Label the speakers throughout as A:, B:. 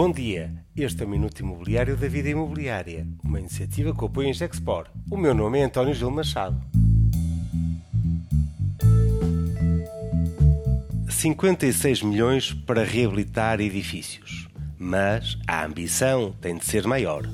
A: Bom dia, este é o Minuto Imobiliário da Vida Imobiliária, uma iniciativa que apoia a Gexpor. O meu nome é António Gil Machado. 56 milhões para reabilitar edifícios, mas a ambição tem de ser maior.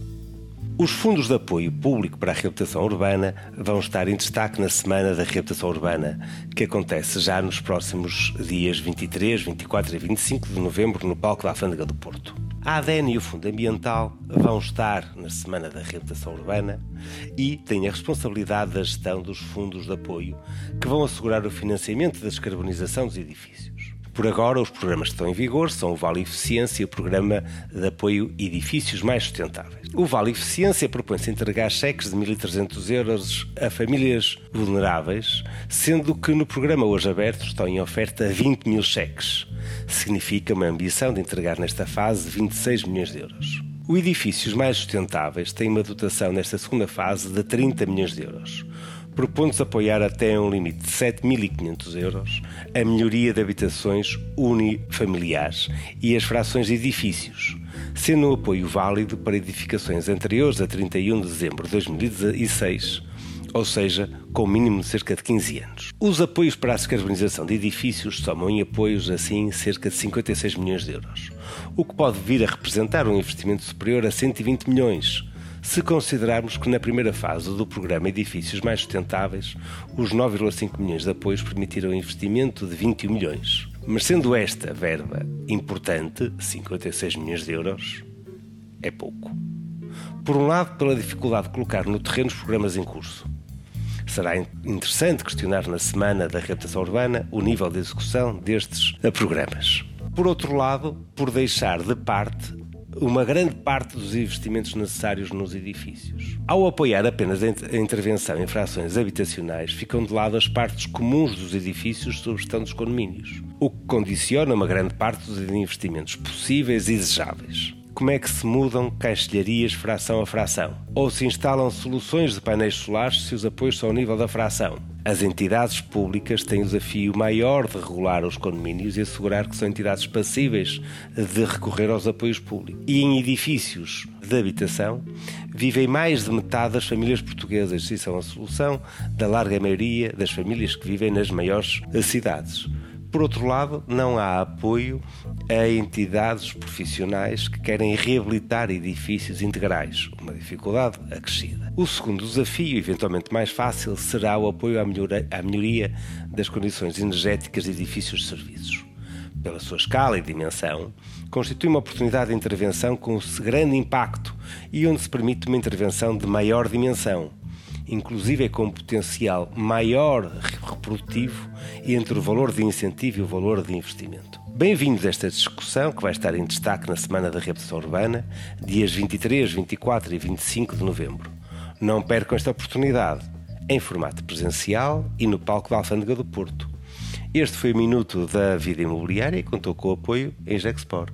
A: Os fundos de apoio público para a reabilitação urbana vão estar em destaque na Semana da Reabilitação Urbana, que acontece já nos próximos dias 23, 24 e 25 de novembro no palco da Alfândega do Porto. A ADN e o Fundo Ambiental vão estar na Semana da Reabilitação Urbana e têm a responsabilidade da gestão dos fundos de apoio que vão assegurar o financiamento da descarbonização dos edifícios. Por agora, os programas que estão em vigor são o Vale Eficiência e o Programa de Apoio Edifícios Mais Sustentáveis. O Vale Eficiência propõe-se entregar cheques de 1.300 euros a famílias vulneráveis, sendo que no programa hoje aberto estão em oferta 20 mil cheques. Significa uma ambição de entregar nesta fase 26 milhões de euros. O Edifícios Mais Sustentáveis tem uma dotação nesta segunda fase de 30 milhões de euros propondo-se apoiar até um limite de 7.500 euros a melhoria de habitações unifamiliares e as frações de edifícios, sendo um apoio válido para edificações anteriores a 31 de dezembro de 2016, ou seja, com o mínimo de cerca de 15 anos. Os apoios para a descarbonização de edifícios somam em apoios assim cerca de 56 milhões de euros, o que pode vir a representar um investimento superior a 120 milhões se considerarmos que na primeira fase do programa Edifícios Mais Sustentáveis, os 9,5 milhões de apoios permitiram o investimento de 21 milhões. Mas sendo esta verba importante, 56 milhões de euros, é pouco. Por um lado, pela dificuldade de colocar no terreno os programas em curso. Será interessante questionar na semana da reabilitação urbana o nível de execução destes programas. Por outro lado, por deixar de parte uma grande parte dos investimentos necessários nos edifícios. Ao apoiar apenas a intervenção em frações habitacionais, ficam de lado as partes comuns dos edifícios sob gestão dos condomínios, o que condiciona uma grande parte dos investimentos possíveis e desejáveis. Como é que se mudam caixilharias fração a fração? Ou se instalam soluções de painéis solares se os apoios são ao nível da fração? As entidades públicas têm o desafio maior de regular os condomínios e assegurar que são entidades passíveis de recorrer aos apoios públicos. E em edifícios de habitação vivem mais de metade das famílias portuguesas, e são a solução da larga maioria das famílias que vivem nas maiores cidades. Por outro lado, não há apoio a entidades profissionais que querem reabilitar edifícios integrais, uma dificuldade acrescida. O segundo desafio, eventualmente mais fácil, será o apoio à melhoria, das condições energéticas de edifícios de serviços. Pela sua escala e dimensão, constitui uma oportunidade de intervenção com grande impacto e onde se permite uma intervenção de maior dimensão, inclusive com potencial maior reprodutivo entre o valor de incentivo e o valor de investimento. Bem-vindos a esta discussão que vai estar em destaque na Semana da Reabilitação Urbana, dias 23, 24 e 25 de novembro. Não percam esta oportunidade, em formato presencial e no palco da Alfândega do Porto. Este foi o Minuto da Vida Imobiliária e contou com o apoio em Gexport.